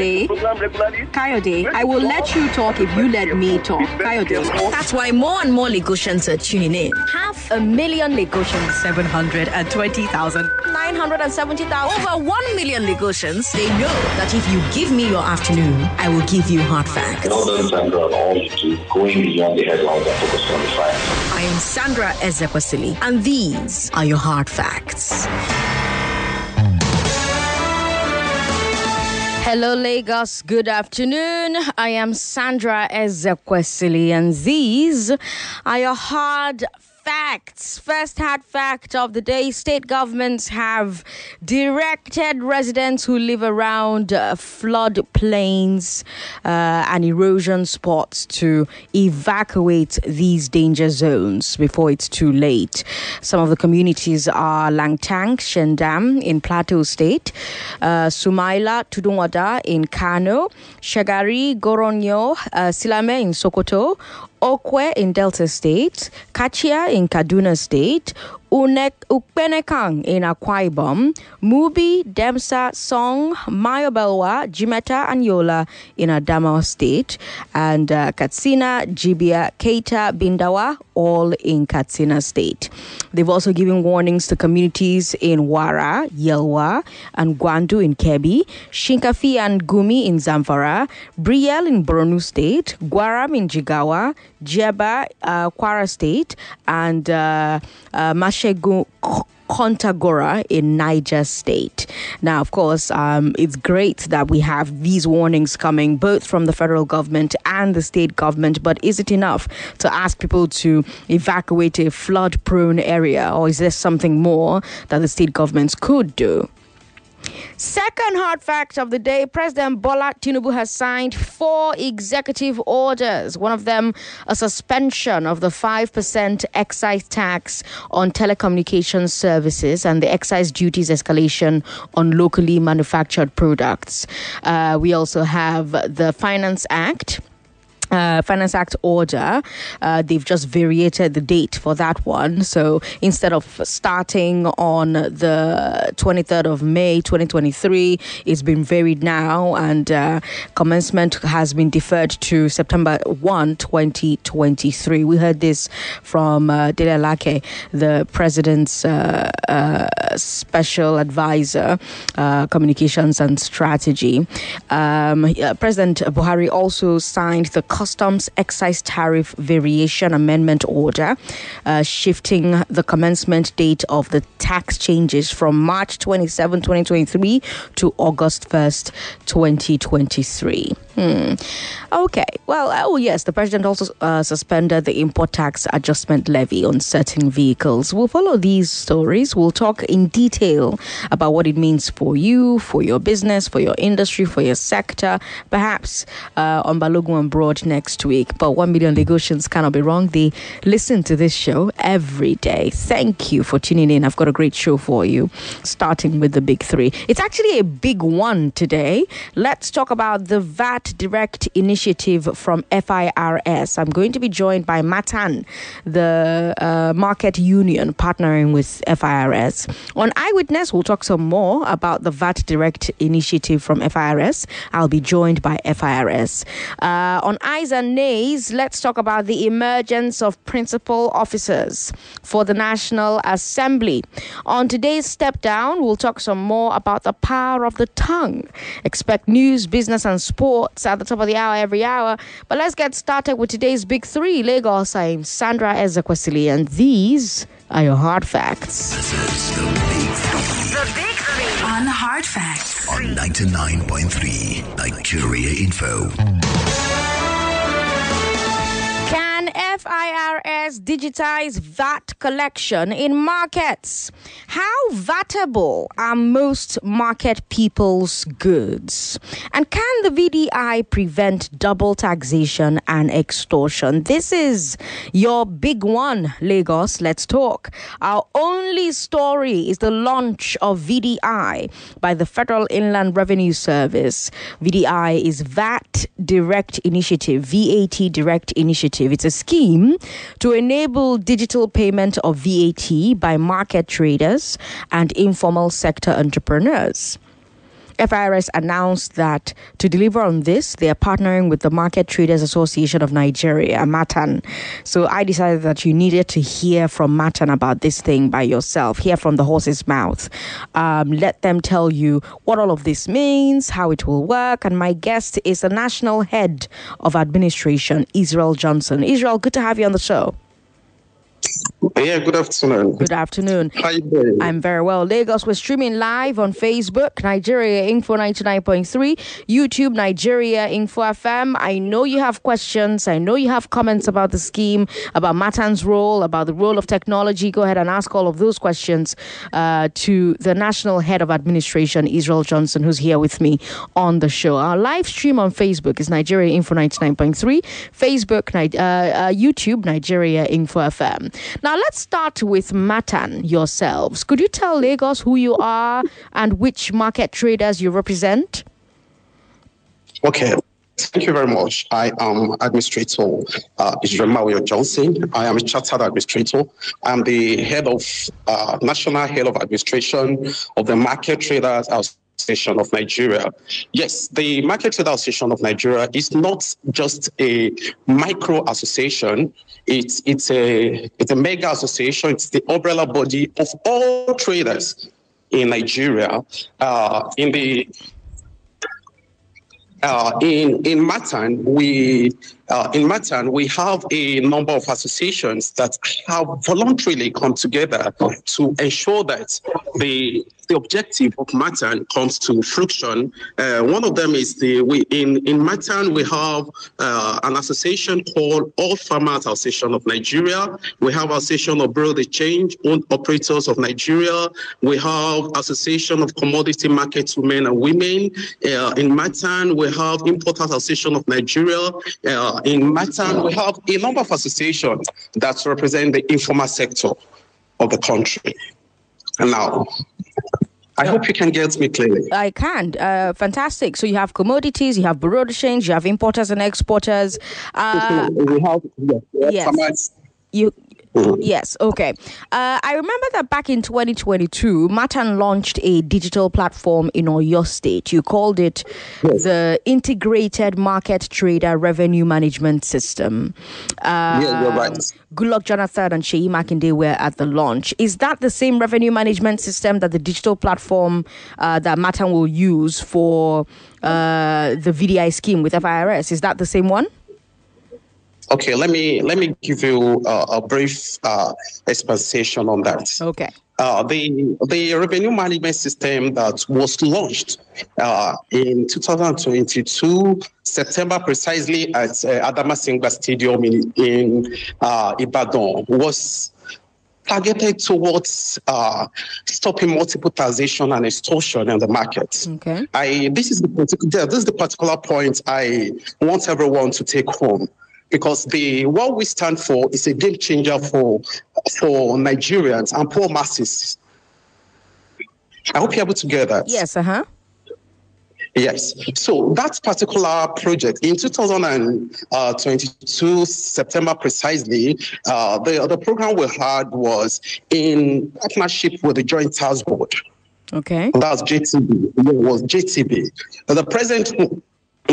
Kayode. Kayode, I will let you talk if you let me talk. Kayode. That's why more and more Lagosians are tuning in. Half a million Lagosians. 720,000. 970,000. Over 1 million Lagosians. They know that if you give me your afternoon, I will give you hard facts. Well done, Sandra, on all you do, going beyond the headlines and focusing on the facts. I am Sandra Ezekwesili, and these are your hard facts. Hello, Lagos. Good afternoon. I am Sandra Ezekwesili, and these are your hard facts. First hard fact of the day state governments have directed residents who live around uh, flood plains uh, and erosion spots to evacuate these danger zones before it's too late. Some of the communities are Langtang, Shendam in Plateau State, uh, Sumaila, Tudunwada in Kano, Shagari, Goronyo, uh, Silame in Sokoto, Okwe in Delta State, Kachia in Kaduna State, Unek, Ukpenekang in Akwa Ibom, Mubi, Demsa, Song, Mayobelwa, Jimeta, and Yola in Adamawa State, and uh, Katsina, Jibia, Keita, Bindawa, all in Katsina State. They've also given warnings to communities in Wara, Yelwa, and Gwandu in Kebbi, Shinkafi and Gumi in Zamfara, Brielle in Borno State, Guaram in Jigawa, Jebba, uh, Kwara State, and uh, uh, Mashegu. Kontagora in Niger State. Now, of course, um, it's great that we have these warnings coming both from the federal government and the state government, but is it enough to ask people to evacuate a flood prone area, or is there something more that the state governments could do? Second hard fact of the day President Bola Tinubu has signed four executive orders. One of them, a suspension of the 5% excise tax on telecommunications services and the excise duties escalation on locally manufactured products. Uh, we also have the Finance Act uh, Finance Act order, uh, they've just variated the date for that one. So instead of starting on the 23rd of May 2023, it's been varied now, and uh, commencement has been deferred to September 1, 2023. We heard this from uh, Dele Alake, the president's uh, uh, special advisor, uh, communications and strategy. Um, President Buhari also signed the Customs Excise Tariff Variation Amendment Order, uh, shifting the commencement date of the tax changes from March 27, 2023 to August 1st, 2023. Hmm. Okay. Well, oh yes, the president also uh, suspended the import tax adjustment levy on certain vehicles. We'll follow these stories. We'll talk in detail about what it means for you, for your business, for your industry, for your sector, perhaps uh, on Balogun Broad next week. But 1 million Lagosians cannot be wrong. They listen to this show every day. Thank you for tuning in. I've got a great show for you, starting with the big three. It's actually a big one today. Let's talk about the VAT Direct initiative from FIRS. I'm going to be joined by Matan, the uh, market union partnering with FIRS. On Eyewitness, we'll talk some more about the VAT Direct initiative from FIRS. I'll be joined by FIRS. Uh, on Eyes and Nays, let's talk about the emergence of principal officers for the National Assembly. On today's Step Down, we'll talk some more about the power of the tongue. Expect news, business, and sports at the top of the hour every hour. But let's get started with today's big three. Lagos, I'm Sandra Ezekwesili, and these are your hard facts. This is the Big Three The big three. on Hard Facts on 99.3 Nigeria Info. FIRS digitize VAT collection in markets. How vatable are most market people's goods? And can the VDI prevent double taxation and extortion? This is your big one, Lagos. Let's talk. Our only story is the launch of VDI by the Federal Inland Revenue Service. VDI is VAT Direct Initiative, VAT Direct Initiative. It's a scheme to enable digital payment of VAT by market traders and informal sector entrepreneurs. FIRS announced that to deliver on this, they are partnering with the Market Traders Association of Nigeria, MATAN. So I decided that you needed to hear from MATAN about this thing by yourself, hear from the horse's mouth. Um, let them tell you what all of this means, how it will work. And my guest is the National Head of Administration, Israel Johnson. Israel, good to have you on the show. Yeah, good afternoon. Good afternoon. How you doing? I'm very well. Lagos, we're streaming live on Facebook, Nigeria Info 99.3, YouTube, Nigeria Info FM. I know you have questions. I know you have comments about the scheme, about Matan's role, about the role of technology. Go ahead and ask all of those questions uh, to the National Head of Administration, Israel Johnson, who's here with me on the show. Our live stream on Facebook is Nigeria Info 99.3, Facebook, uh, uh, YouTube, Nigeria Info FM. Now, let's start with Matan yourselves. Could you tell Lagos who you are and which market traders you represent? Okay. Thank you very much. I am Administrator uh, Israel Mario Johnson. I am a chartered administrator. I am the head of uh, National Head of Administration of the Market Traders Association of Nigeria. Yes, the Market Traders Association of Nigeria is not just a micro association. It's it's a it's a mega association. It's the umbrella body of all traders in Nigeria. Uh, in the uh, in in Matan, we uh, in Matan we have a number of associations that have voluntarily come together to ensure that the the objective of Matan comes to fruition. Uh, one of them is the we in in Matan we have uh, an association called All Farmers Association of Nigeria. We have Association of Bureau de Change Owned Operators of Nigeria. We have Association of Commodity Market Women and Women. Uh, in Matan we have Importers Association of Nigeria. In Matan we have a number of associations that represent the informal sector of the country. And now, I hope you can get me clearly. I can. Uh, fantastic. So you have commodities, you have bureau de change, you have importers and exporters. Uh, we have yes, yes. farmers. You Yes, okay. Uh, I remember that back in 2022, Matan launched a digital platform in Oyo State. You called it Yes. the Integrated Market Trader Revenue Management System. Uh, Yeah, you're right. Goodluck Jonathan and Seyi Makinde were at the launch. Is that the same revenue management system that the digital platform uh, that Matan will use for uh, the VDI scheme with FIRS? Is that the same one? Okay, let me let me give you uh, a brief uh, exposition on that. Okay. Uh, the the revenue management system that was launched uh, in 2022 September, precisely at uh, Adamasingba Stadium in in uh, Ibadan, was targeted towards uh, stopping multiple taxation and extortion in the market. Okay. I this is the particular this is the particular point I want everyone to take home because the what we stand for is a game changer for for Nigerians and poor masses. I hope you're able to get that. Yes, uh huh. Yes. So that particular project in 2022 September precisely, uh, the the program we had was in partnership with the Joint Task Board. Okay. That's JTB. It was JTB. The present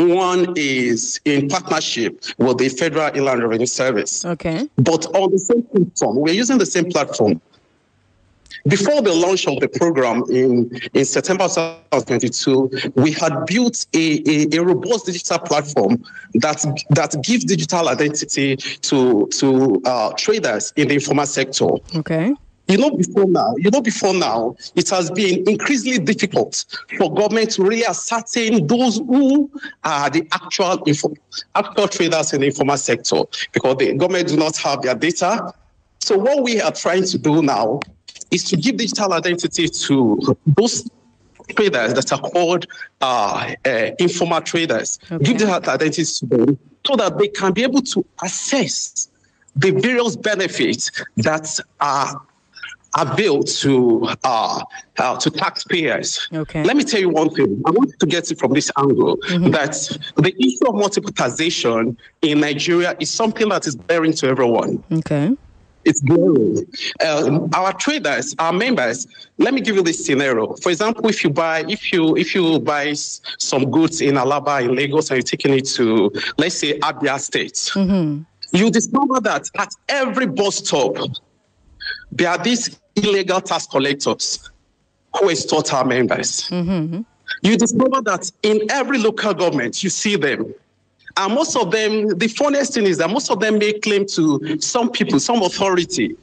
one is in partnership with the Federal Inland Revenue Service. Okay. But on the same platform, we're using the same platform. Before the launch of the program in, in September 2022, we had built a, a, a robust digital platform that, that gives digital identity to, to uh, traders in the informal sector. Okay. You know, before now, you know, before now, it has been increasingly difficult for government to really ascertain those who are the actual info, actual traders in the informal sector because the government do not have their data. So what we are trying to do now is to give digital identity to those traders that are called uh, uh, informal traders. Okay. Give digital identity to them so that they can be able to assess the various benefits that are are built to uh, uh, to taxpayers. Okay. Let me tell you one thing. I want to get it from this angle that the issue of multiple taxation in Nigeria is something that is bearing to everyone Okay. it's growing. Um, our traders, our members. Let me give you this scenario. For example, if you buy, if you if you buy some goods in Alaba in Lagos and you're taking it to, let's say, Abia State, you discover that at every bus stop there are these illegal tax collectors who extort our members. Mm-hmm. You discover that in every local government, you see them. And most of them, the funniest thing is that most of them make claim to some people, some authority.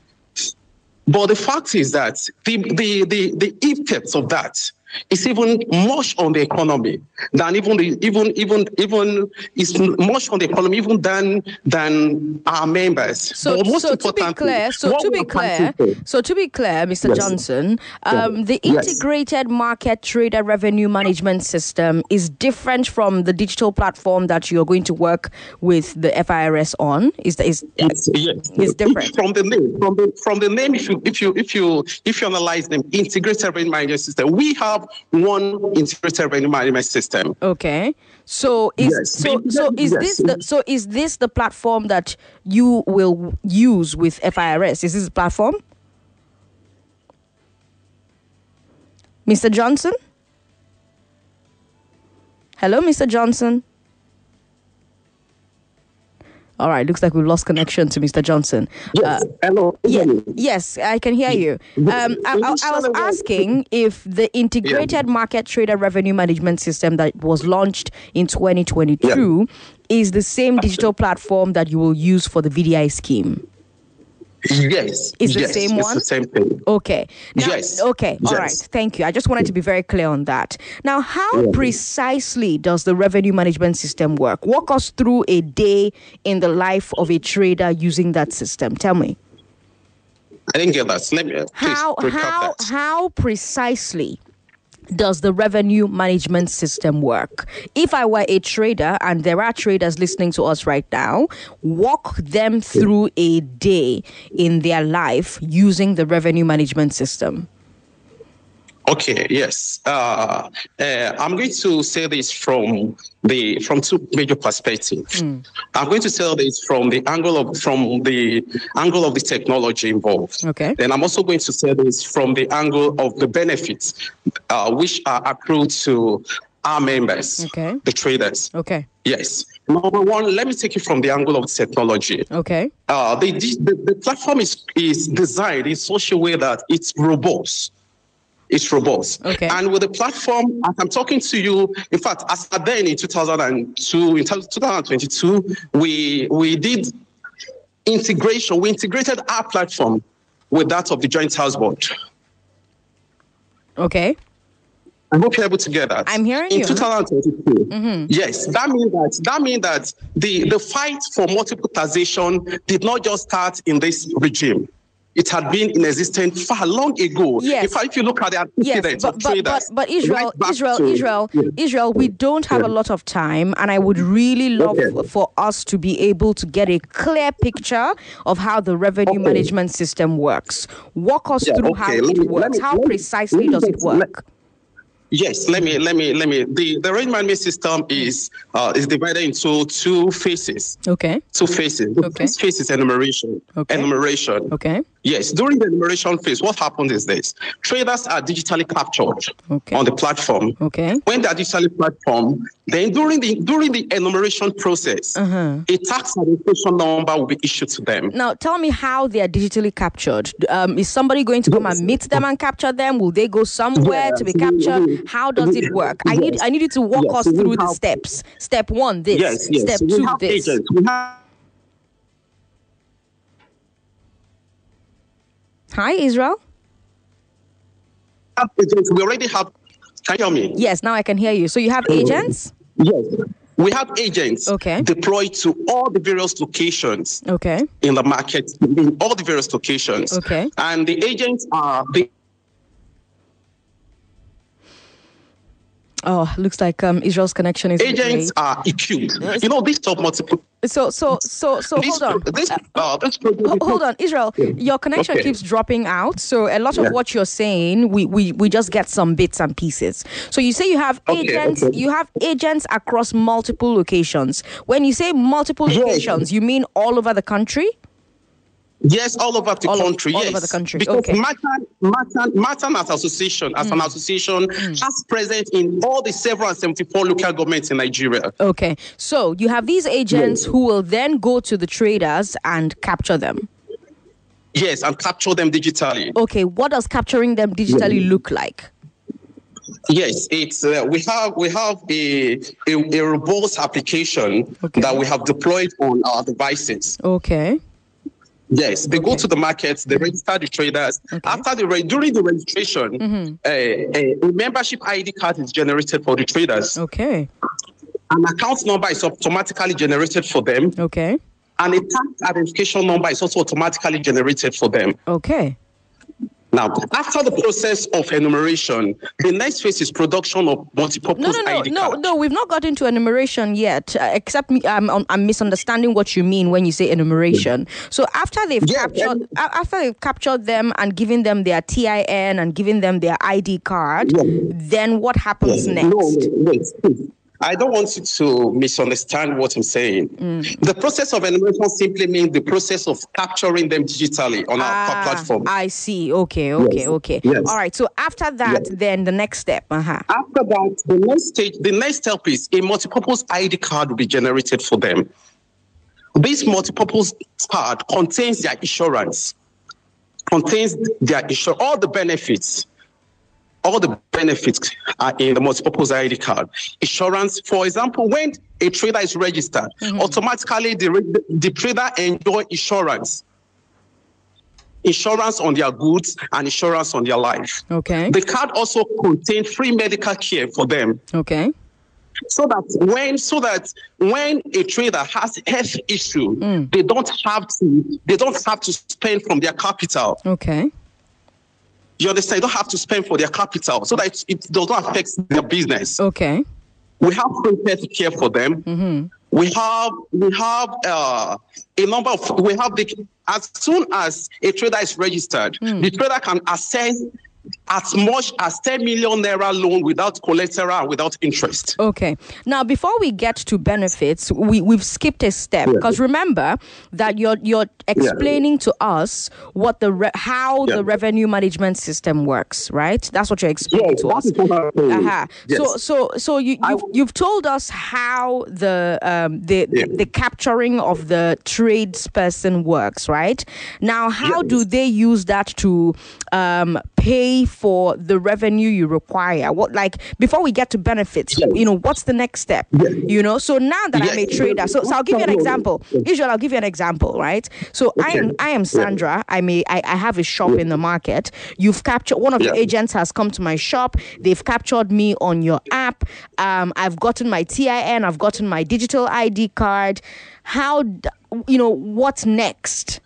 But the fact is that the, the, the, the effects of that is even much on the economy than even the, even even even is much on the economy even than than our members. So, most so to be clear, so to be clear, so to be clear, Mr. Yes. Johnson, um, the Yes. integrated market trader revenue management system is different from the digital platform that you're going to work with the FIRS on. Is that is Yes, yes. It's different. From the name, from the from the name, if you if you if you if you analyze them, integrated revenue management system, we have one integrated revenue management system. okay? So is Yes. so so is Yes. this the so is this the platform that you will use with FIRS? Is this the platform, Mr. Johnson? Hello, Mr. Johnson. All right, looks like we've lost connection to Mr. Johnson. Yes. Uh, Hello. yeah, yes, I can hear you. Um, I, I, I was asking if the integrated market trader revenue management system that was launched in 2022 is the same digital platform that you will use for the VDI scheme. Yes. It's the yes, same it's one? the same thing. Okay. Now, Yes. Okay. All Yes. right. Thank you. I just wanted to be very clear on that. Now, how precisely does the revenue management system work? Walk us through a day in the life of a trader using that system. Tell me. I didn't get that. Let me uh, please how how how precisely does the revenue management system work? If I were a trader, and there are traders listening to us right now, walk them through a day in their life using the revenue management system. Okay, yes. Uh, uh, I'm going to say this from the from two major perspectives. Hmm. I'm going to say this from the angle of from the angle of the technology involved. Okay. Then I'm also going to say this from the angle of the benefits uh, which are accrued to our members, Okay. the traders. Okay. Yes. Number one, let me take it from the angle of technology. Okay. Uh, the, the, the platform is, is designed in such a way that it's robust. It's robust. Okay. And with the platform, as I'm talking to you, in fact, as at then in 2002, in 2022, we we did integration. We integrated our platform with that of the Joint House Board. Okay. I hope you're able to get that. I'm hearing in you. 2022. Mm-hmm. Yes, that means that that means that the the fight for multiple taxation did not just start in this regime. It had been in existence far long ago. Yes. In fact, if you look at the Yes, antecedents but, of but, but, but Israel, right Israel, to- Israel, Yeah. Israel, we don't have a lot of time, and I would really love Okay. for us to be able to get a clear picture of how the revenue Okay. management system works. Walk us Yeah, through how okay, it me- works. me- how precisely me does it work? Yes, let me let me let me. The the rate management system is uh, is divided into two phases. Okay. Two phases. The Okay. first phase is enumeration. Okay. Enumeration. Okay. Yes, during the enumeration phase, what happens is this: traders are digitally captured Okay. on the platform. Okay. When they are digitally platform, then during the during the enumeration process, Uh-huh. a tax identification number will be issued to them. Now, tell me how they are digitally captured. Um, is somebody going to come and meet them and capture them? Will they go somewhere to be captured? How does it work? I need. I need you to walk Yes, us through the steps. Step one, this. Yes, yes. Step we two, this. agents. We have Hi, Israel. We already have. Can you hear me? Yes, now I can hear you. So you have agents? Yes. We have agents Okay. deployed to all the various locations Okay. in the market, in all the various locations. Okay. And the agents are the Oh, looks like um, Israel's connection is agents are equipped. You know, this top multiple. So, so, so, so, This, hold on. this, Uh, uh, this Hold on, Israel. Your connection Okay. keeps dropping out. So a lot of Yeah. what you're saying, we, we we just get some bits and pieces. So you say you have Okay, agents. okay. You have agents across multiple locations. When you say multiple Yes. locations, you mean all over the country? Yes, all over the All of- country. all yes, over the country, Because okay. Matan, Matan, Matan as association, as Mm. an association, has present in all the several seventy-four local governments in Nigeria. Okay. So you have these agents Yes. who will then go to the traders and capture them. Yes, and capture them digitally. Okay. What does capturing them digitally look like? Yes, it's uh, we have we have a, a, a robust application Okay. that we have deployed on our devices. Okay. Yes, they go to the markets, they register the traders. Okay. Mm-hmm. After the re- during the registration, uh, a, a membership ID card is generated for the traders. Okay. An account number is automatically generated for them, Okay. and a tax identification number is also automatically generated for them. Okay. Now, after the process of enumeration, the next phase is production of multi-purpose No, no, no, ID no, card. no. We've not got into enumeration yet. Uh, except me, I'm, I'm- I'm misunderstanding what you mean when you say enumeration. So after they've Yeah, captured, and- after they've captured them and given them their TIN and given them their ID card, Yeah. then what happens next? No, no, wait, please. I don't want you to misunderstand what I'm saying. Mm. The process of enumeration simply means the process of capturing them digitally on our Ah, platform. I see. Okay, okay, Yes. okay. Yes. All right. So after that, Yes. then the next step. Uh-huh. After that, the next stage, the next step is a multipurpose ID card will be generated for them. This multipurpose card contains their insurance, contains their insurance, all the benefits. All the benefits are in the multipurpose ID card. Insurance, for example, when a trader is registered, automatically the, the trader enjoy insurance. Insurance on their goods and insurance on their life. Okay. The card also contains free medical care for them, Okay. so that when so that when a trader has health issue, Mm. they don't have to they don't have to spend from their capital. Okay. You understand? They don't have to spend for their capital, so that it, it does not affect their business. Okay. We have health care for them. Mm-hmm. We have we have uh, a number of we have the as soon as a trader is registered, Mm. the trader can access as much as 10 million naira loan without collateral and without interest. Okay. Now, before we get to benefits, we, we've skipped a step because remember that you're you're explaining to us what the re- how Yeah. the revenue management system works, right? That's what you're explaining to us. is what I'm saying. Uh-huh. Yes. So so so you you've, you've told us how the um the, Yeah. the the capturing of the tradesperson works, right? Now, how do they use that to um pay for the revenue you require? What like before we get to benefits, Yes. you know, what's the next step? Yes. You know, so now that I'm a trader, so, so I'll give you an example. Israel, I'll give you an example, right? So I am I am Sandra. I'm a I, I have a shop in the market. You've captured one of your agents has come to my shop. They've captured me on your app. Um, I've gotten my TIN. I've gotten my digital ID card. How you know what's next?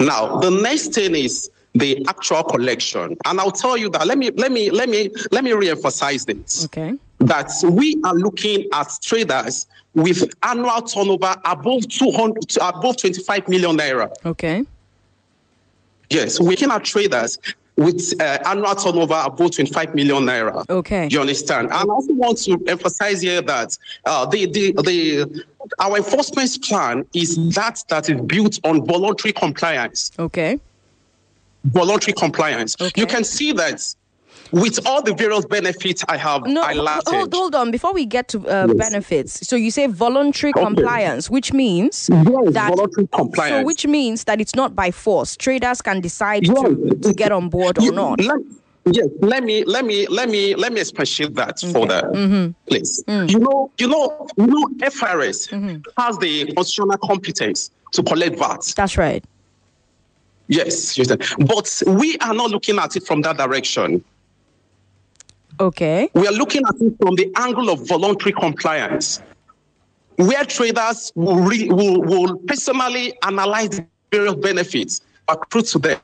Now, the next thing is the actual collection. And I'll tell you that let me let me let me let me re-emphasize this. Okay. That we are looking at traders with annual turnover above 200 to above 25 million naira. Okay. Yes, we're looking at traders with uh, annual turnover above 25 million naira. Okay. You understand? And I also want to emphasize here that uh, the, the, the, our enforcement plan is that that is built on voluntary compliance. Okay. Voluntary compliance. Okay. You can see that with all the various benefits I have No, highlighted. hold, hold on. Before we get to uh, Yes. benefits, so you say voluntary Okay. compliance, which means Yes, that voluntary so which means that it's not by force. Traders can decide Yes. to, to get on board or You- not. Let, yes, let me let me let me let me expatiate that further, Mm-hmm. please. Mm. You know, you know, you know, FRS has the constitutional competence to collect VAT. That's right. Yes, understand? but we are not looking at it from that direction. Okay. We are looking at it from the angle of voluntary compliance, where traders will, re- will, will personally analyze the various benefits accrued to them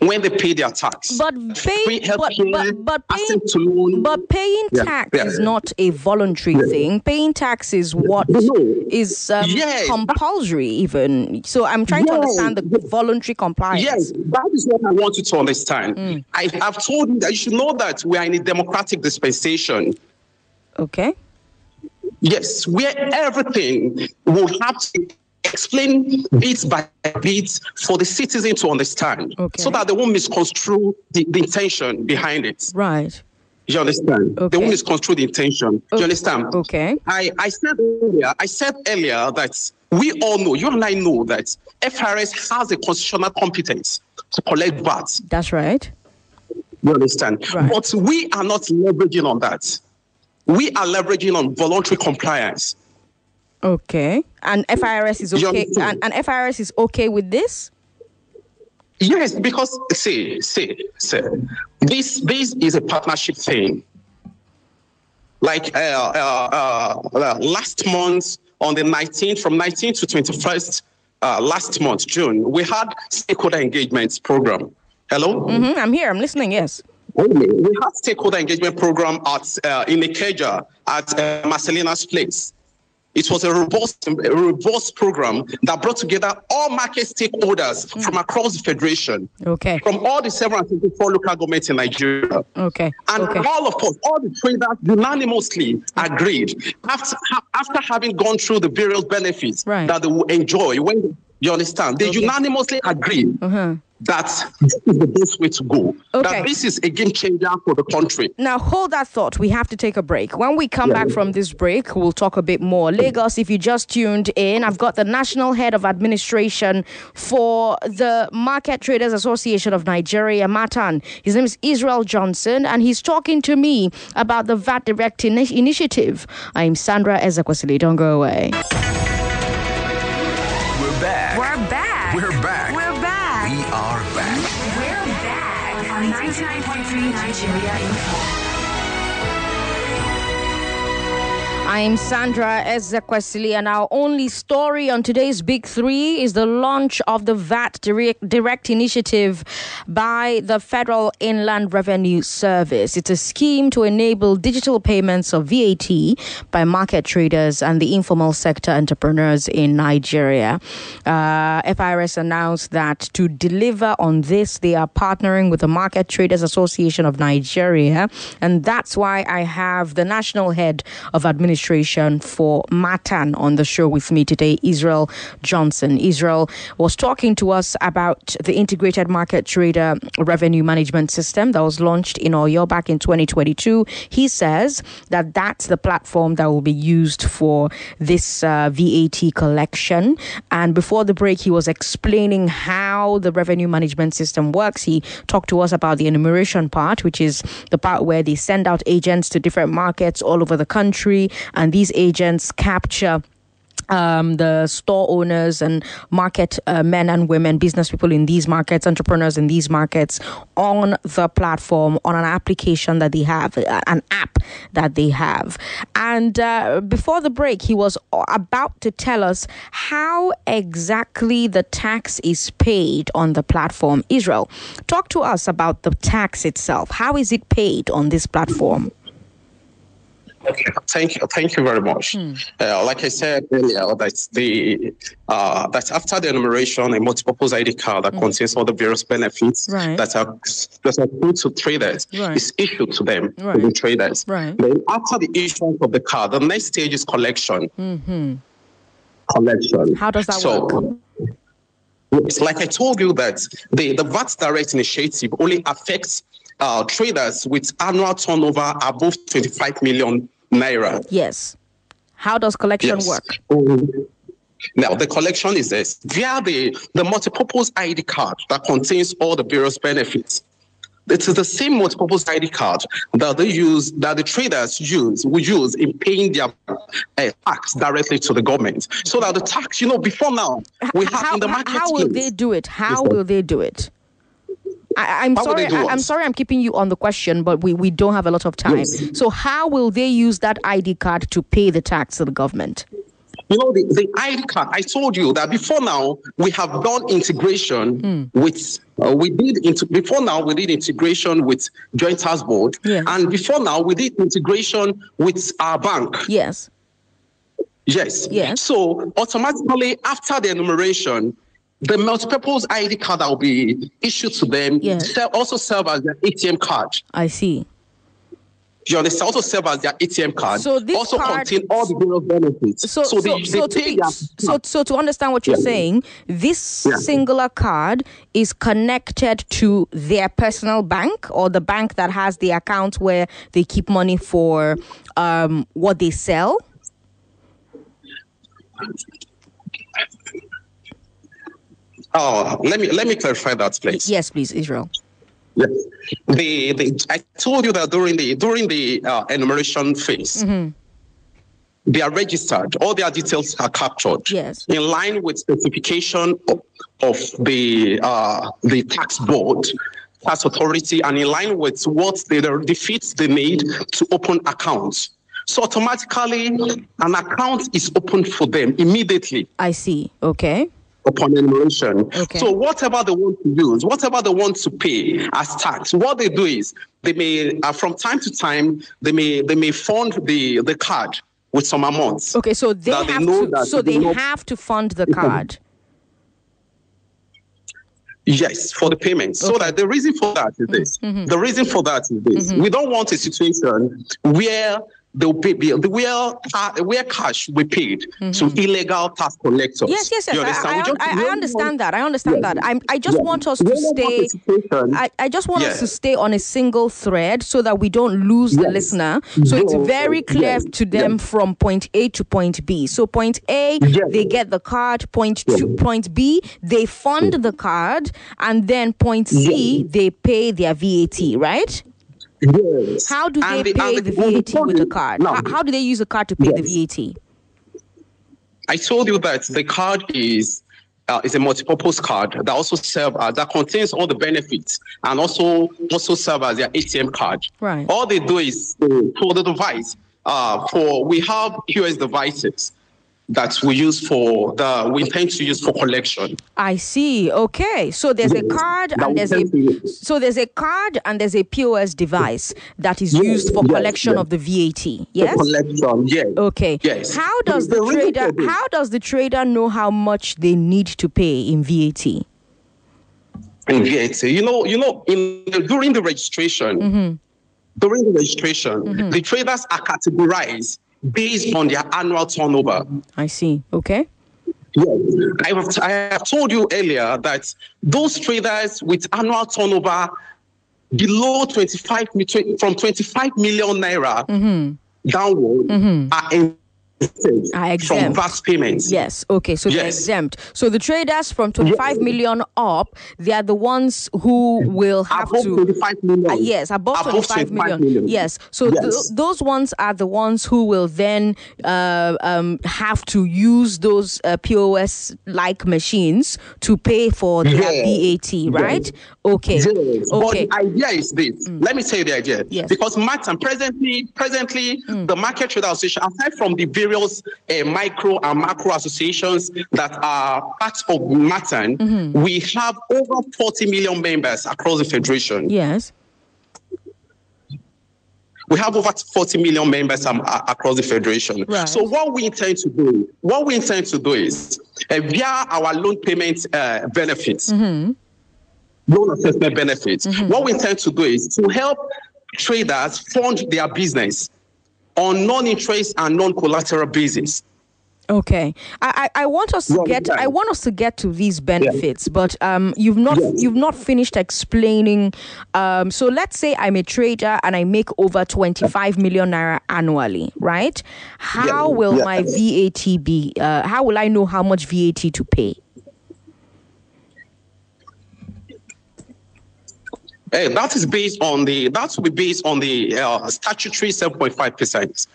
when they pay their tax. But pay, but, but, but paying, to loan. but paying Yeah, tax yeah. is not a voluntary thing. Paying tax is what is um, Yes. compulsory, even. So I'm trying to understand the voluntary compliance. Yes, that is what I want you to understand. Mm. I have told you that you should know that we are in a democratic dispensation. Okay. Yes, where everything will have to explain bit by bit for the citizen to understand Okay. so that they won't misconstrue the, the intention behind it. Right. You understand? Okay. They won't misconstrue the intention. Okay. you understand? Okay. I, I said earlier, I said earlier that we all know, you and I know that FRS has a constitutional competence to collect VAT. That's right. You understand? Right. But we are not leveraging on that. We are leveraging on voluntary compliance. Okay. And FIRS is okay. And, and FIRS is okay with this? Yes, because see, see, see, this this is a partnership thing. Like uh, uh, uh, uh, last month on the 19th, from 19th to 21st, uh, last month June, we had stakeholder engagement program. Hello. hmm I'm here. I'm listening. Yes. We had stakeholder engagement program at uh, in Ikeja at uh, Marcelina's place. It was a robust, a robust program that brought together all market stakeholders from across the federation, Okay. from all the 754 local governments in Nigeria. Okay. And okay. all of us, all the traders unanimously agreed after, after having gone through the various benefits Right. that they will enjoy when you understand. They Okay. unanimously agreed Uh-huh. That this is the best way to go. Okay. That this is a game changer for the country. Now, hold that thought. We have to take a break. When we come back from this break, we'll talk a bit more. Lagos, if you just tuned in, I've got the National Head of Administration for the Market Traders Association of Nigeria, Matan. His name is Israel Johnson, and he's talking to me about the VAT Direct ini- Initiative. I'm Sandra Ezekwesili. Don't go away. I'm Sandra Ezekwesili, and our only story on today's Big Three is the launch of the VAT Direct, Initiative by the Federal Inland Revenue Service. It's a scheme to enable digital payments of VAT by market traders and the informal sector entrepreneurs in Nigeria. Uh, FIRS announced that to deliver on this, they are partnering with the Market Traders Association of Nigeria, and that's why I have the national head of administration for Matan on the show with me today, Israel Johnson. Israel was talking to us about the integrated market trader revenue management system that was launched in Oyo back in 2022. He says that that's the platform that will be used for this uh, VAT collection. And before the break, he was explaining how the revenue management system works. He talked to us about the enumeration part, which is the part where they send out agents to different markets all over the country, and these agents capture um, the store owners and market uh, men and women, business people in these markets, entrepreneurs in these markets on the platform, on an application that they have, uh, an app that they have. And uh, before the break, he was about to tell us how exactly the tax is paid on the platform. Israel, talk to us about the tax itself. How is it paid on this platform? Okay, thank you, thank you very much. Uh, like I said earlier, that's the uh, that's after the enumeration, a multi-purpose ID card that contains all the various benefits Right. that are that are put to traders Right. is issued to them, to the traders. Right. Then after the issuance of the card, the next stage is collection. Collection. How does that so, work? It's like I told you that the, the VAT Direct initiative only affects uh, traders with annual turnover above 25 million naira. Yes. How does collection Yes. work? Um, Now, the collection is this via the, the multipurpose ID card that contains all the various benefits. It is the same multi-purpose ID card that they use, that the traders use, will use in paying their uh, tax directly to the government. So that the tax, you know, before now, we have how, in the market. how will they do it? How will they do it? I, will sorry. I, I'm sorry. I'm keeping you on the question, but we, we don't have a lot of time. Yes. So how will they use that ID card to pay the tax to the government? You know, the, the ID card, I told you that before now, we have done integration Hmm. with, uh, we did, into, before now, we did integration with Joint Tax Board. And before now, we did integration with our bank. Yes. Yes. Yes. So automatically, after the enumeration, the multi-purpose ID card that will be issued to them Yes. also serve as their ATM card. I see. You understand? Also serve as their ATM card. So this also card- contain all the various benefits. So, so, they, so, they to be, so, so to understand what you're Yeah. saying, this Yeah. singular card is connected to their personal bank or the bank that has the account where they keep money for um, what they sell. Oh, let me let me clarify that, please. Yes, please, Israel. Yes. The, the I told you that during the during the uh, enumeration phase, Mm-hmm. they are registered. All their details are captured. Yes. In line with specification of, of the uh, the tax board, tax authority, and in line with what the, the fees they need to open accounts. So automatically, an account is opened for them immediately I see. Okay. Upon enumeration. Okay. So whatever they want to use, whatever they want to pay as tax, what they do is they may, uh, from time to time, they may they may fund the the card with some amounts. Okay. So they they have know to. So they they have to fund the card. Yes, for the payment. So that the reason for that is this. Mm-hmm. The reason for that is this. We don't want a situation where they'll pay, be- where uh, where cash we paid to illegal tax collectors. Mm-hmm. Yes, yes, yes. I, understand? I, just- I, I understand that. I understand Yeah. that. I'm, I just Yeah. want us to stay. I, I just want us to stay on a single thread so that we don't lose the listener. So it's very clear Yes. to them Yes. from point A to point B. So point A, Yes. they get the card. Point two, point B, they fund the card, and then point C, they pay their VAT. Right? Yes. How do they the- pay the the- VAT with a card? Now, How, how do they use a card to pay the VAT? I told you that the card is uh, is a multi-purpose card that also serve uh, that contains all the benefits and also also serve as their ATM card. Right. All they do is uh, for the device. Uh, for we have POS devices that we use for the we intend to use for collection. I see. Okay. So there's a card and there's a send to you. so there's a card and there's a POS device that is Yes, used for yes, collection of the VAT. For Yes. collection, yes. Okay. Yes. How does the trader for how does the trader know how much they need to pay in VAT? in VAT. You know, you know, in during the registration, Mm-hmm. during the registration, the traders are categorized based on their annual turnover. I see. Okay. Yes. I have, I have told you earlier that those traders with annual turnover below 25 from 25 million naira mm-hmm. downward mm-hmm. are exempt from. VAT payments. Yes. Okay. So they're exempt. So the traders from 25 million up, they are the ones who will have Above to 25 million. Uh, yes, above, 25 million. Yes. So th- Yes. those ones are the ones who will then uh, um, have to use those uh, POS like machines to pay for their Yes. VAT, right? Okay. Yes, Okay. but the idea is this. Let me tell you the idea. Yes. Because Matan, presently, presently, the Market Trader Association, aside from the various uh, micro and macro associations that are part of Matan, Mm-hmm. we have over 40 million members across the federation. Yes. We have over 40 million members um, across the federation. Right. So what we intend to do, what we intend to do is uh, via our loan payment uh, benefits, Mm-hmm. loan assessment benefits. What we intend to do is to help traders fund their business on non-interest and non-collateral basis. Okay, I, I, I want us to get? I want us to get to these benefits, but um, you've not Yes. you've not finished explaining. Um, so let's say I'm a trader and I make over 25 million naira annually, right? How Yeah. will Yeah. my VAT be? Uh, how will I know how much VAT to pay? Eh, that is based on the that will be based on the uh, statutory seven point five percent.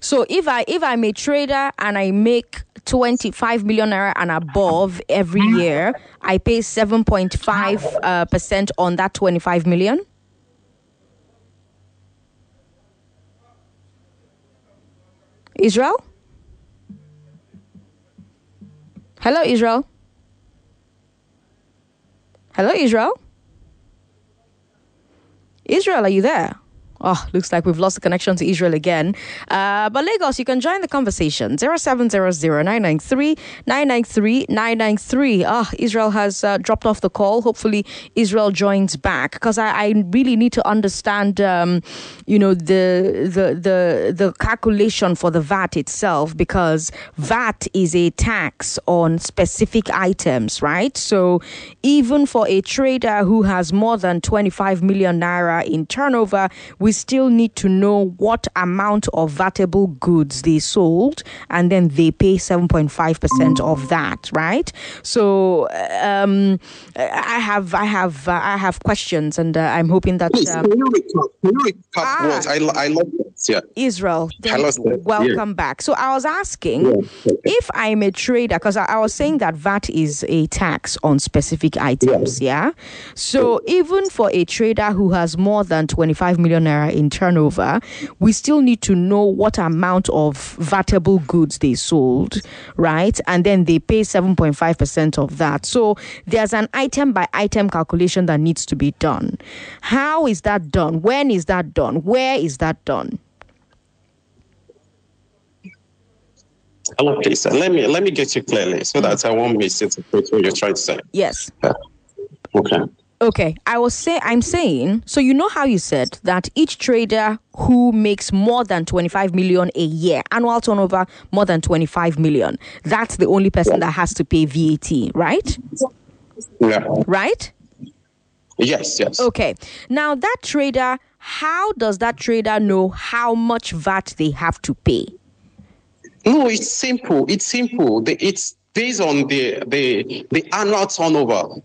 So if I if I'm a trader and I make 25 million naira and above every year, I pay 7.5 uh, percent on that 25 million. Israel? Hello, Israel? Hello, Israel? Israel, are you there? Oh, looks like we've lost the connection to Israel again. Uh, but Lagos, you can join the conversation. 0700-993-993-993. Ah, Israel has uh, dropped off the call. Hopefully, Israel joins back because I, I really need to understand, um, you know, the, the the the calculation for the VAT itself because VAT is a tax on specific items, right? So even for a trader who has more than 25 million naira in turnover, we still need to know what amount of vatable goods they sold and then they pay 7.5% of that, right? So um, I have I have uh, I have questions and uh, I'm hoping that Please, um, can you recap? Can you recap Ah. what I I love that. Yeah. Israel, thank Hello, you. sir. welcome back. So I was asking Yeah, okay. if I'm a trader, because I, I was saying that VAT is a tax on specific items, yeah. So even for a trader who has more than 25 million naira in turnover, we still need to know what amount of vatable goods they sold, right? And then they pay 7.5% of that. So there's an item by item calculation that needs to be done. How is that done? When is that done? Where is that done? Hello, please. uh, Let me let me get you clearly so that I won't misinterpret what you're trying to say. Yes. Okay. Okay, I was say I'm saying so you know how you said that each trader who makes more than 25 million a year annual turnover more than 25 million that's the only person that has to pay VAT, right? Yeah. Right? Yes. Yes. Okay. Now that trader how does that trader know how much VAT they have to pay? No, it's simple. It's simple. It's based on the the the annual turnover.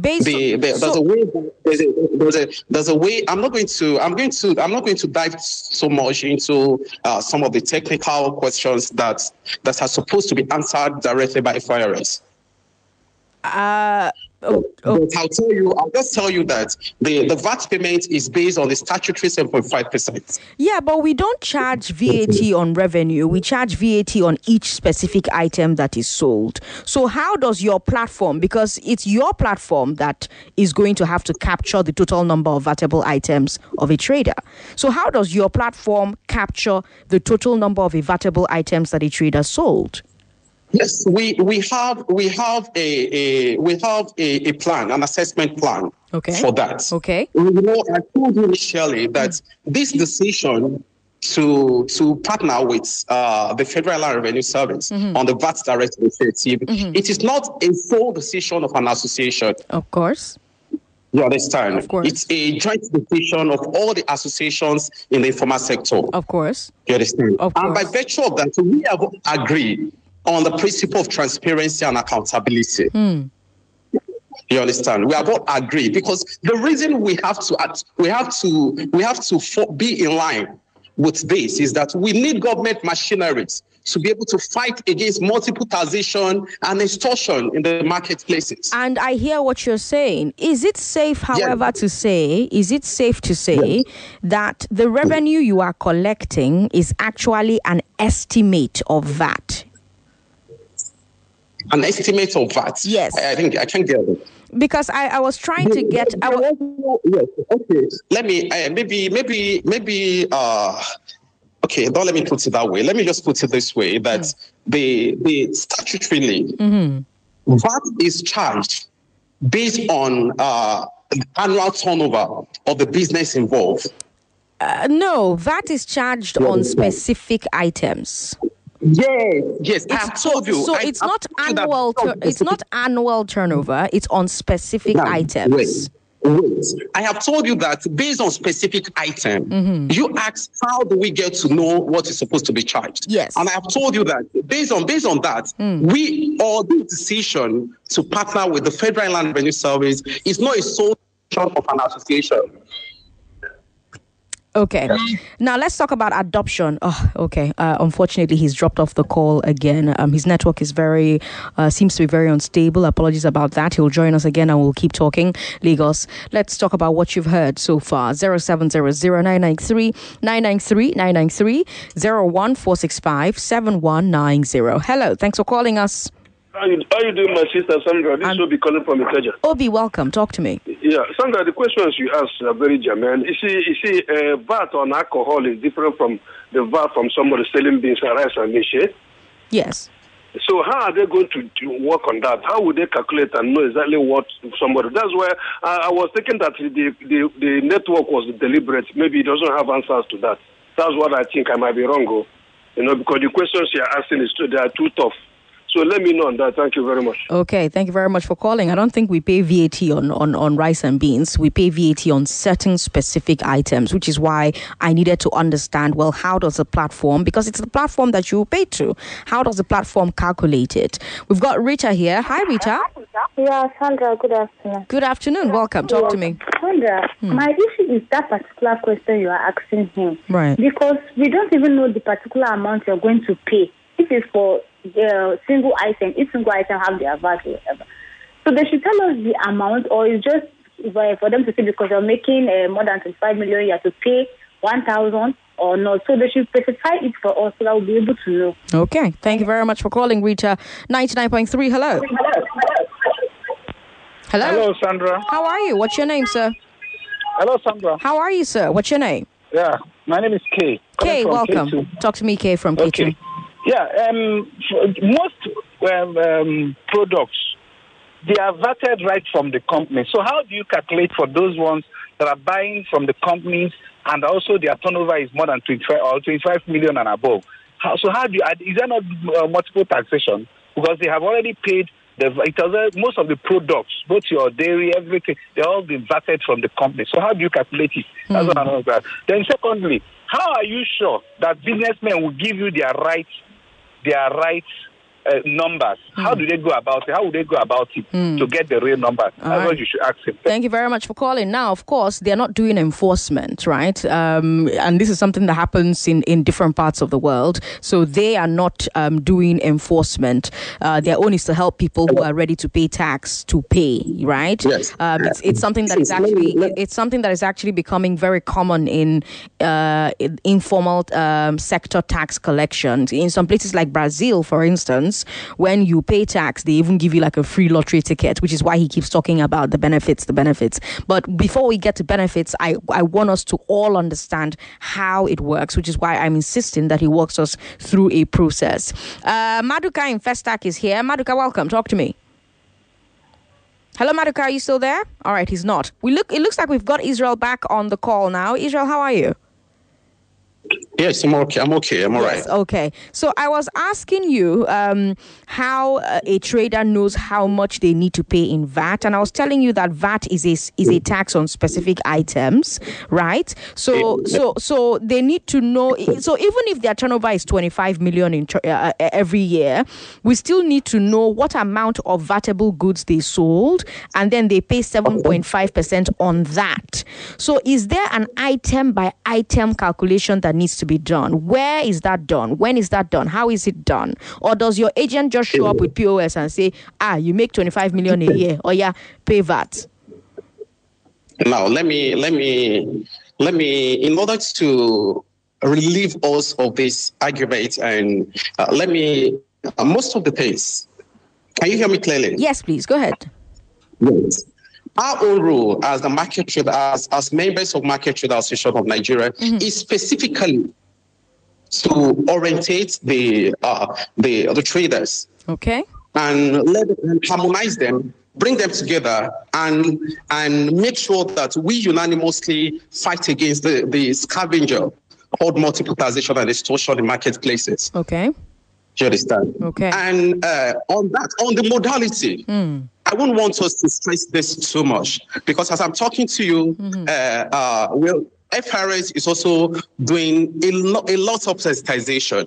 Based The, on, the, there's a way. There's a, there's a there's a way. I'm not going to. I'm going to. I'm not going to dive so much into uh, some of the technical questions that that are supposed to be answered directly by FIRS. uh, oh, But oh. I'll tell you. I'll just tell you that the the VAT payment is based on the statutory 7.5 percent. Yeah, but we don't charge VAT on revenue. We charge VAT on each specific item that is sold. So, how does your platform, because it's your platform that is going to have to capture the total number of vatable items of a trader. So, how does your platform capture the total number of vatable items that a trader sold? Yes, we we have we have a, a we have a, a plan, an assessment plan Okay. for that. Okay. You know, I told you initially that this decision to to partner with uh, the Federal Land Revenue Service on the VAT Direct Initiative, it is not a sole decision of an association. Of course. You understand? Of course. It's a joint decision of all the associations in the informal sector. Of course. You understand? Of course. and by virtue of that, we have agreed on the principle of transparency and accountability. Hmm. You understand? We have all agreed because the reason we have to act, we have to we have to be in line with this is that we need government machineries to be able to fight against multiple taxation and extortion in the marketplaces. And I hear what you're saying. Is it safe, however, to say, is it safe to say that the revenue you are collecting is actually an estimate of that? An estimate of that. Yes. I, I think I can get it. Because I, I was trying to get. I yes, okay. Let me uh, maybe maybe maybe uh okay, don't let me put it that way. Let me just put it this way that the the statutorily VAT is charged based on uh the annual turnover of the business involved. uh, no, VAT is charged on specific items. Yes, yes, I have so told you. so I- it's I've not annual. Tur- it's not annual turnover. It's on specific Now, items. Wait, wait. I have told you that based on specific item, Mm-hmm. you asked how do we get to know what is supposed to be charged? Yes. And I have told you that based on based on that, Mm. we all the decision to partner with the Federal Land Revenue Service is not a sole of an association. Okay. Now let's talk about adoption. Oh, okay. Uh, unfortunately, he's dropped off the call again. Um, his network is very, uh, seems to be very unstable. Apologies about that. He'll join us again and we'll keep talking. Lagos. Let's talk about what you've heard so far. 0700 993 01465 7190. Hello. Thanks for calling us. How you, how you doing, my sister Sandra? This I'm- will be calling from Ikeja. Obi, welcome. Talk to me. Yeah, Sandra, the questions you asked are very germane. You see, you see, uh, VAT on alcohol is different from the VAT from somebody selling beans and rice and meat. eh? Yes. So how are they going to, to work on that? How would they calculate and know exactly what somebody? That's why I, I was thinking that the, the the network was deliberate. Maybe it doesn't have answers to that. That's what I think. I might be wrong, oh. you know, because the questions you're asking is too, they are too tough. So let me know on that. Thank you very much. Okay, thank you very much for calling. I don't think we pay VAT on, on, on rice and beans. We pay VAT on certain specific items, which is why I needed to understand well, how does the platform, because it's the platform that you pay to, how does the platform calculate it? We've got Rita here. Hi, Rita. Yeah, Sandra, good afternoon. Good afternoon. Welcome. Talk to me. Sandra, hmm. my issue is that particular question you are asking him. Right. Because we don't even know the particular amount you're going to pay. If it's for the single item, each single item have their value, whatever. So they should tell us the amount, or it's just for for them to say because you're making uh, more than 25 million, you have to pay 1,000 or not. So they should specify it for us so that we'll be able to know. Okay. Thank you very much for calling, Rita. 99.3. Hello. Hello. Hello, Sandra. How are you? What's your name, sir? Hello, Sandra. How are you, sir? What's your name? Yeah, my name is Kay. calling Kay, welcome. Ketu. Talk to me, Kay from Ketu. Okay. Yeah, um, most um, um, products they are vetted right from the company. So how do you calculate for those ones that are buying from the companies and also their turnover is more than 25 or 25 million and above? How, so how do you? Is there not uh, multiple taxation because they have already paid? The, it has, uh, most of the products, both your dairy, everything, they're all been vetted from the company. So how do you calculate it? That's what I know that. Then secondly, how are you sure that businessmen will give you their rights, their rights uh, numbers? How do they go about it? How would they go about it to get the real numbers? That's right. what you should ask him. Thank you very much for calling. Now, of course, they're not doing enforcement, right? Um, and this is something that happens in, in different parts of the world. So they are not um, doing enforcement. Uh, their own is to help people who are ready to pay tax to pay, right? Yes. Um, it's, it's something that is actually it's something that is actually becoming very common in, uh, in informal um, sector tax collections. In some places like Brazil, for instance, when you pay tax, they even give you like a free lottery ticket, which is why he keeps talking about the benefits, the benefits. But before we get to benefits, I, I want us to all understand how it works, which is why I'm insisting that he walks us through a process. Uh, Maduka in Festac is here. Maduka, welcome. Talk to me. Hello, Maduka. Are you still there? All right, he's not. We look. It looks like we've got Israel back on the call now. Israel, how are you? Yes, I'm okay. I'm okay. I'm all right. Yes, okay. So I was asking you um, how uh, a trader knows how much they need to pay in VAT, and I was telling you that VAT is a is a tax on specific items, right? So so so they need to know. So even if their turnover is twenty five million in uh, uh, every year, we still need to know what amount of vatable goods they sold, and then they pay seven point five percent on that. So is there an item by item calculation that needs to be done? Where is that done? When is that done? How is it done? Or does your agent just show up with POS and say, ah, you make 25 million a year, or yeah, pay VAT? Now, let me let me let me in order to relieve us of this argument and uh, let me uh, most of the things. Can you hear me clearly? Yes, please, go ahead. Yes. Our own rule as the market trader, as, as members of Market Trader Association of Nigeria, is specifically to orientate the uh, the the traders Okay. and let them harmonize them, bring them together, and and make sure that we unanimously fight against the, the scavenger called multiple taxation and extortion in marketplaces. Okay. Do you understand? Okay. And uh, on that, on the modality, I wouldn't want us to stress this too much because as I'm talking to you, uh, uh, well, FRS is also doing a, lo- a lot of sensitization.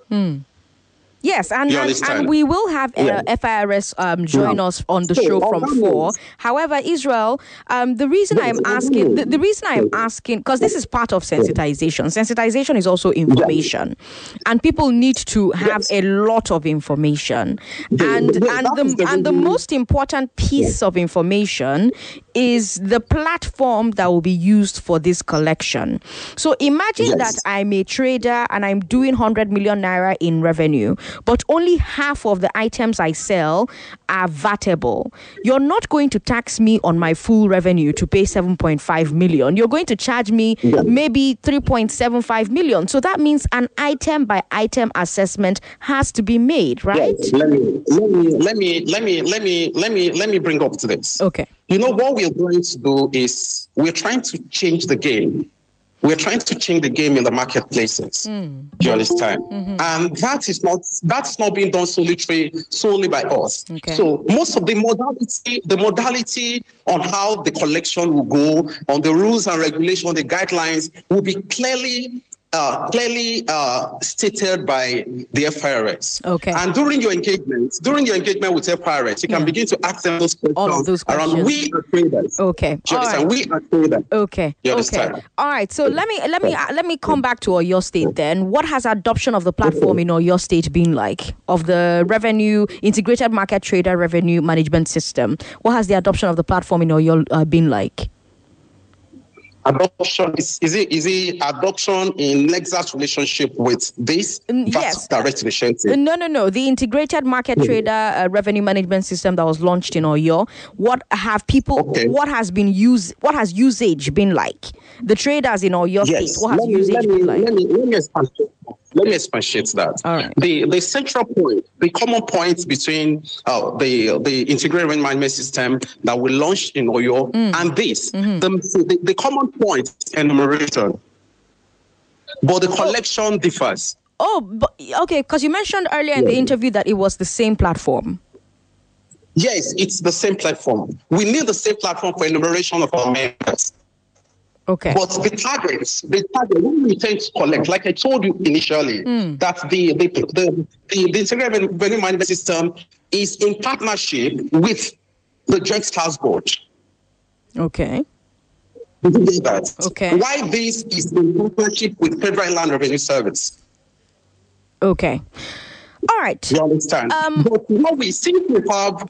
Yes, and, and, and we will have uh, Yeah. FIRS um, join Yeah. us on the So, show from that four. However, Israel, um, the reason I'm asking, the, the reason I'm asking, because this is part of sensitization. Sensitization is also information, and people need to have a lot of information. And and the and the most important piece of information is the platform that will be used for this collection. So imagine Yes. that I'm a trader and I'm doing 100 million naira in revenue, but only half of the items I sell are vatable. You're not going to tax me on my full revenue to pay 7.5 million. You're going to charge me maybe 3.75 million. So that means an item by item assessment has to be made, right? Let me let me let me let me let me let me let me bring up to this. Okay. You know what we're going to do is we're trying to change the game. We're trying to change the game in the marketplaces. Hmm. Do you understand? Mm-hmm. And that is not that's not being done solely solely by us. Okay. So most of the modality, the modality on how the collection will go, on the rules and regulation, the guidelines will be clearly uh, clearly uh, stated by the FIRS. Okay. And during your engagement, during your engagement with FIRS, you can begin to ask them those questions All of those around questions. we are traders. Okay. All. We are traders. Okay. You okay. All right. So let me let me let me come back to your State then. What has adoption of the platform in your State been like? Of the revenue integrated market trader revenue management system. What has the adoption of the platform in your uh, been like? Adoption is, is it is it adoption in Lexus relationship with this Mm, yes. direct initiative? Uh, No, no, no. The integrated market trader uh, revenue management system that was launched in Oyo. What have people? Okay. What has been used? What has usage been like? The traders in Oyo State. What has me, usage me, been like? let me, let me. Let me expatiate that. All right. The the central point, the common point between uh, the the integrated management system that we launched in Oyo Mm. and this, Mm-hmm. the, the the common point enumeration, but the collection differs. Oh, but, okay. Because you mentioned earlier in the interview that it was the same platform. Yes, it's the same platform. We need the same platform for enumeration of our members. Okay. But the targets, the target, when we intend to collect, like I told you initially, Hmm. that the the the, the, the integrated revenue management system is in partnership with the Joint Task Board. Okay. Okay. Why this is in partnership with Federal Land Revenue Service? Okay. All right. You understand? Um, but what we see, we have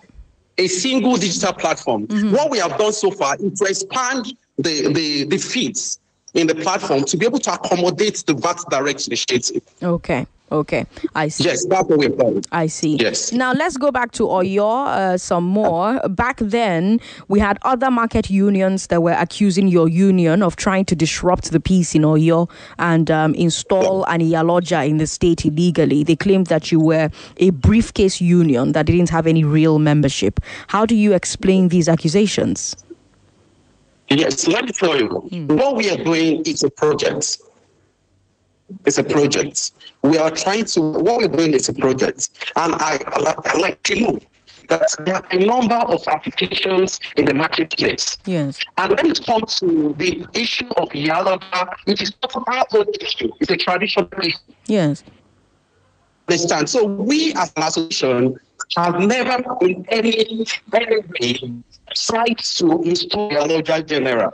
a single digital platform. Mm-hmm. What we have done so far is to expand the, the, the feeds in the platform to be able to accommodate the VAT direct initiative. Okay. Okay. I see. Yes, that's what we've done. I see. Yes. Now let's go back to Oyo uh, some more. Back then, we had other market unions that were accusing your union of trying to disrupt the peace in Oyo and um, install an Iyaloja in the state illegally. They claimed that you were a briefcase union that didn't have any real membership. How do you explain these accusations? Yes, let me tell you, hmm. what we are doing is a project. It's a project. We are trying to, what we're doing is a project. And I, I like- I like to know that there are a number of applications in the marketplace. Yes. And when it comes to the issue of Yalaba, it is not our own issue, it's a traditional issue. Yes. Understand? So we as an association have never in any, any way tried to install Yaloja General.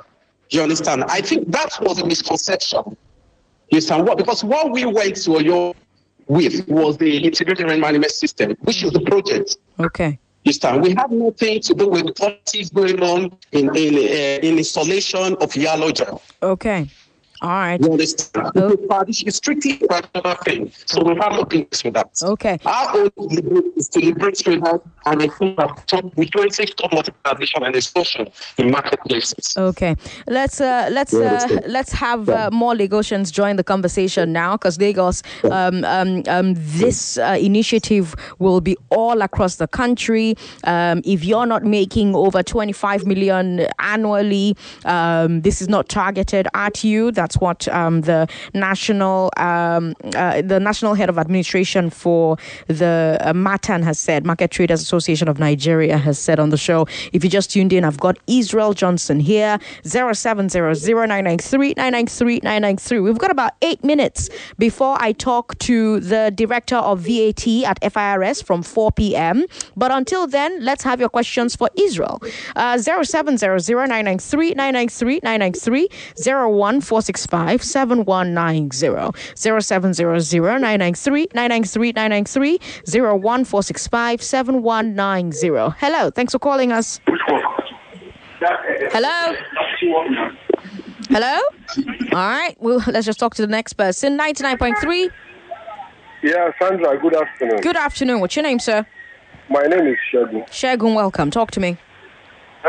You understand? I think that was a misconception. You understand what? Because what we went to Oyo with was the integrated revenue management system, which is the project. Okay. You understand? We have nothing to do with politics going on in in, uh, in installation of Yaloja. Okay. All right. You understand? It's a tradition- It's strictly a thing. So we have nothing to with that. Okay. Our own liberate is to liberate traders and I think that top, we don't top multiplication and in marketplaces. Okay, let's uh, let's uh, let's have uh, more Lagosians join the conversation now because Lagos, um, um, um, this uh, initiative will be all across the country. Um, if you're not making over 25 million annually, um, this is not targeted at you. That's That's what um, the national um, uh, the national head of administration for the uh, Matan has said. Market Traders Association of Nigeria has said on the show. If you just tuned in, I've got Israel Johnson here. Zero seven zero zero nine nine three nine nine three nine nine three. We've got about eight minutes before I talk to the director of VAT at FIRS from 4 p.m. But until then, let's have your questions for Israel. Uh, 0700 993 993 01465 7190 0700 993 993 993 01465 7190. Hello, thanks for calling us. Hello? Hello? All right, well, let's just talk to the next person. 99.3. Yeah, Sandra, good afternoon. Good afternoon. What's your name, sir? My name is Shegun. Shagun, welcome. Talk to me.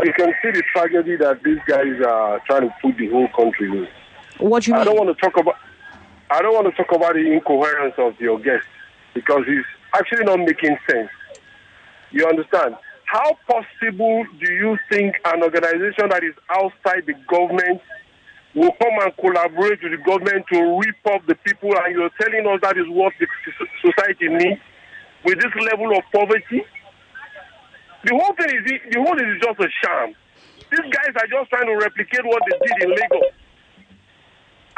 You can see the tragedy that these guys are trying to put the whole country in. What do you I mean? don't want to talk about. I don't want to talk about the incoherence of your guest because he's actually not making sense. You understand? How possible do you think an organization that is outside the government will come and collaborate with the government to rip off the people, and you're telling us that is what the society needs with this level of poverty? The whole thing is the whole thing is just a sham. These guys are just trying to replicate what they did in Lagos,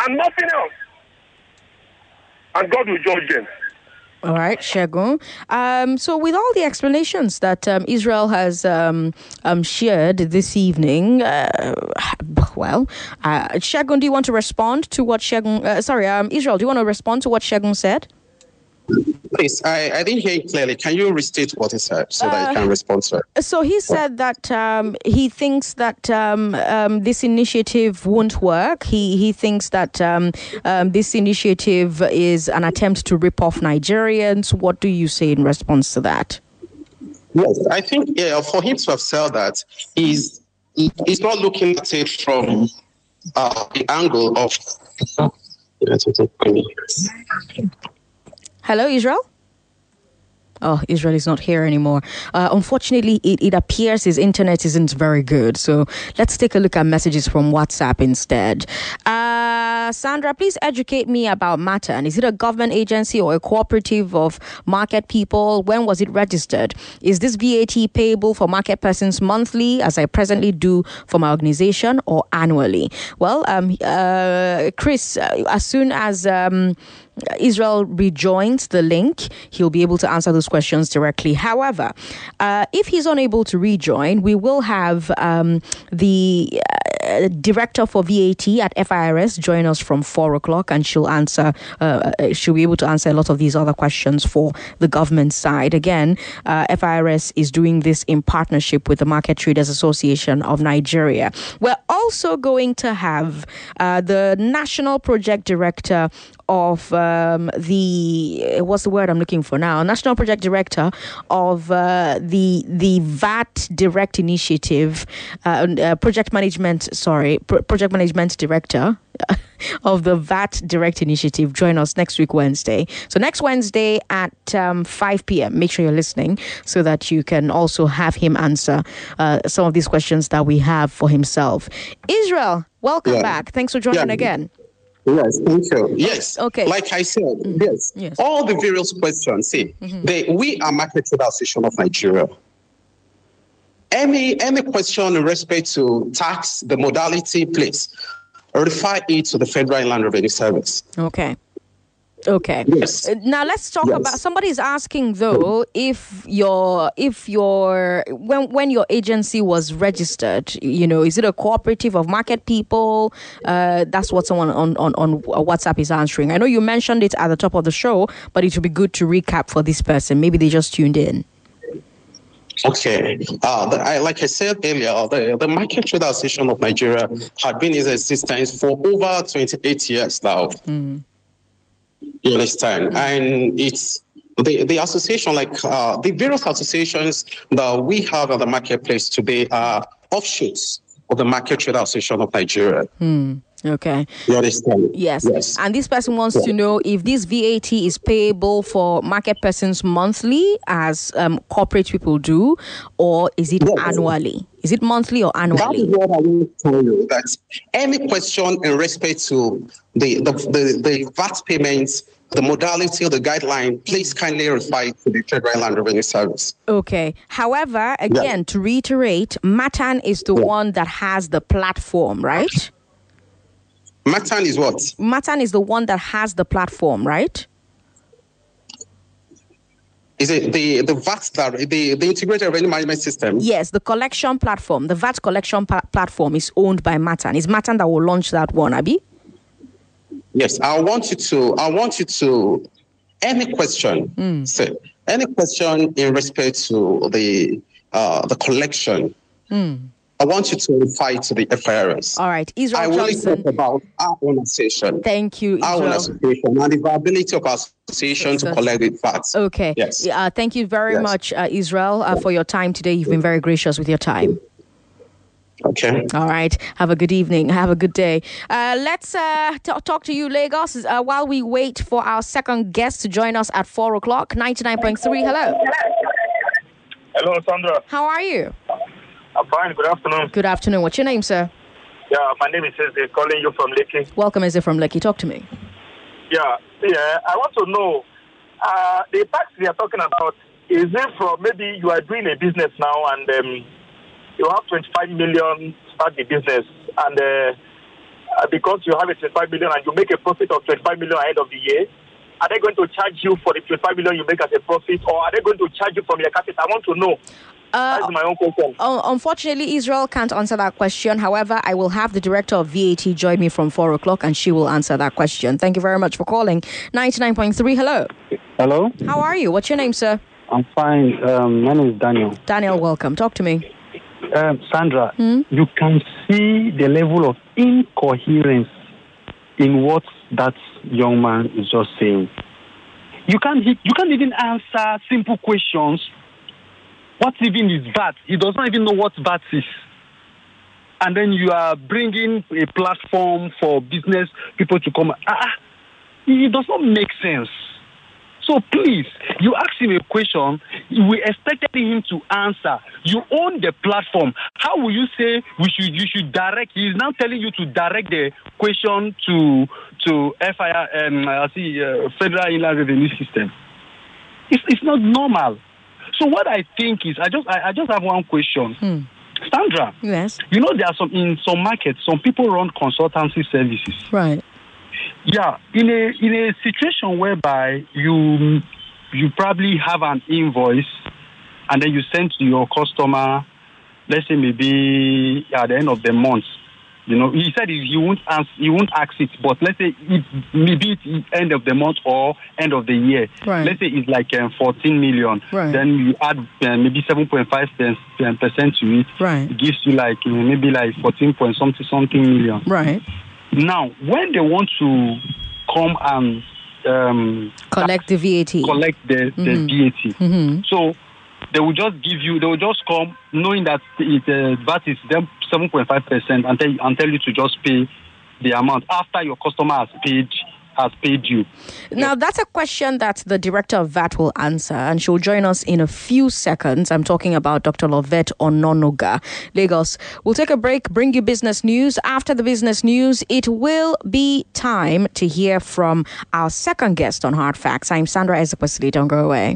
and nothing else. And God will judge them. All right, Shagun. Um, so, with all the explanations that um, Israel has um, um, shared this evening, uh, well, uh, Shagun, do you want to respond to what Shagun? Uh, sorry, um, Israel, do you want to respond to what Shagun said? Please, I, I didn't hear you clearly. Can you restate what he said so that I can respond to it? So he said that um, he thinks that um, um, this initiative won't work. He he thinks that um, um, this initiative is an attempt to rip off Nigerians. What do you say in response to that? Yes, I think yeah, for him to have said that, he's he's not looking at it from uh, the angle of. Hello, Israel. Oh, Israel is not here anymore. Uh, unfortunately, it, it appears his internet isn't very good. So let's take a look at messages from WhatsApp instead. Uh, Sandra, please educate me about Matan. And Is it a government agency or a cooperative of market people? When was it registered? Is this VAT payable for market persons monthly, as I presently do for my organization, or annually? Well, um, uh, Chris, uh, as soon as um, Israel rejoins the link, he'll be able to answer those questions directly. However, uh, if he's unable to rejoin, we will have um, the uh, director for VAT at FIRS join us from four o'clock, and she'll answer. Uh, uh, she'll be able to answer a lot of these other questions for the government side. Again, uh, FIRS is doing this in partnership with the Market Traders Association of Nigeria. We're also going to have uh, the national project director of um, the what's the word I'm looking for now? National Project Director of uh, the the VAT Direct Initiative, uh, uh, Project Management. Sorry, Pro- Project Management Director. of the VAT Direct Initiative. Join us next week, Wednesday. So, next Wednesday at um, 5 p.m., make sure you're listening so that you can also have him answer uh, some of these questions that we have for himself. Israel, welcome Yeah. back. Thanks for joining Yeah. again. Yes, thank you. Yes. Okay. Like I said, mm-hmm. yes. Yes. All the various questions. See, mm-hmm. they, we are Market Trader Association of Nigeria. Any any question in respect to tax, the modality, please refer it to the Federal Inland Revenue Service. Okay. Okay. Yes. Uh, Now let's talk Yes. about somebody's asking though if your if your when when your agency was registered, you know, is it a cooperative of market people? Uh, that's what someone on, on on WhatsApp is answering. I know you mentioned it at the top of the show, but it would be good to recap for this person. Maybe they just tuned in. Okay. Uh, the, I, like I said earlier, the, the Market Trader Association of Nigeria had been in existence for over 28 years now. You understand? And it's the, the association, like uh, the various associations that we have at the marketplace today are offshoots of the Market Trader Association of Nigeria. Okay. You understand? Yes. Yes. And this person wants Yeah. to know if this VAT is payable for market persons monthly, as um, corporate people do, or is it annually? Is it monthly or annually? That is what I will tell you. That any question in respect to the, the, the, the VAT payments, the modality or the guideline, please kindly refer to the Federal Land Revenue Service. Okay. However, again, to reiterate, Matan is the one that has the platform, right? Matan is what? Matan is the one that has the platform, right? Is it the, the VAT, the, the Integrated Revenue Management System? Yes, the collection platform, the VAT collection pa- platform is owned by Matan. It's Matan that will launch that one, Abby? Yes, I want you to. I want you to. Any question, say, any question in respect to the uh, the collection, I want you to reply to the FIRS. All right, Israel I will only Johnson. talk about our own association. Thank you, Israel. Our own Israel. association and the viability of our association to collect the VAT. Okay. Yes. Uh, thank you very Yes. much, uh, Israel, uh, for your time today. You've been very gracious with your time. Okay. All right. Have a good evening. Have a good day. Uh, let's uh, t- talk to you, Lagos, uh, while we wait for our second guest to join us at 4 o'clock. 99.3. Hello. Hello, Sandra. How are you? I'm fine. Good afternoon. Good afternoon. What's your name, sir? Yeah, my name is Eze, calling you from Lekki. Welcome, Eze from Lekki. Talk to me. Yeah, yeah. I want to know uh, the tax we are talking about. Is it from maybe you are doing a business now and um, you have 25 million start the business and uh, uh, because you have a 25 million and you make a profit of 25 million ahead of the year, are they going to charge you for the 25 million you make as a profit or are they going to charge you from your capital? I want to know. Uh, That's my own question. Un- unfortunately, Israel can't answer that question. However, I will have the director of VAT join me from 4 o'clock and she will answer that question. Thank you very much for calling. 99.3. Hello. Hello, How are you? What's your name, sir? I'm fine. Um, my name is Daniel. Daniel, welcome. Talk to me. Um, Sandra, Hmm? you can see the level of incoherence in what that young man is just saying. You can't, you can't even answer simple questions. What even is VAT? He does not even know what VAT is. And then you are bringing a platform for business people to come. Ah, ah, it does not make sense. So please, you ask him a question, we expected him to answer. You own the platform. How will you say we should you should direct? He is now telling you to direct the question to to FIR, um, I see, uh, Federal Inland Revenue System. It's, it's not normal. So what I think is, I just I, I just have one question, hmm. Sandra. Yes. You know there are some in some markets, some people run consultancy services. Right. Yeah, in a in a situation whereby you you probably have an invoice and then you send to your customer, let's say maybe at the end of the month. You know, he said he he won't ask he won't ask it, but let's say it maybe it's end of the month or end of the year. Right. Let's say it's like um, 14 million. Right. Then you add uh, maybe 7.5 percent to it. Right. It gives you like uh, maybe like 14 point something something million. Right. Now, when they want to come and um, Collect the VAT. collect the, the VAT, Mhm. so they will just give you, they will just come knowing that it, uh, VAT is them 7.5 percent and tell, and tell you to just pay the amount after your customer has paid has paid you. Now, that's a question that the director of VAT will answer, and she'll join us in a few seconds. I'm talking about Dr. Lovette Ononoga, Lagos. We'll take a break, bring you business news. After the business news, it will be time to hear from our second guest on Hard Facts. I'm Sandra Ezekwesili. Don't go away.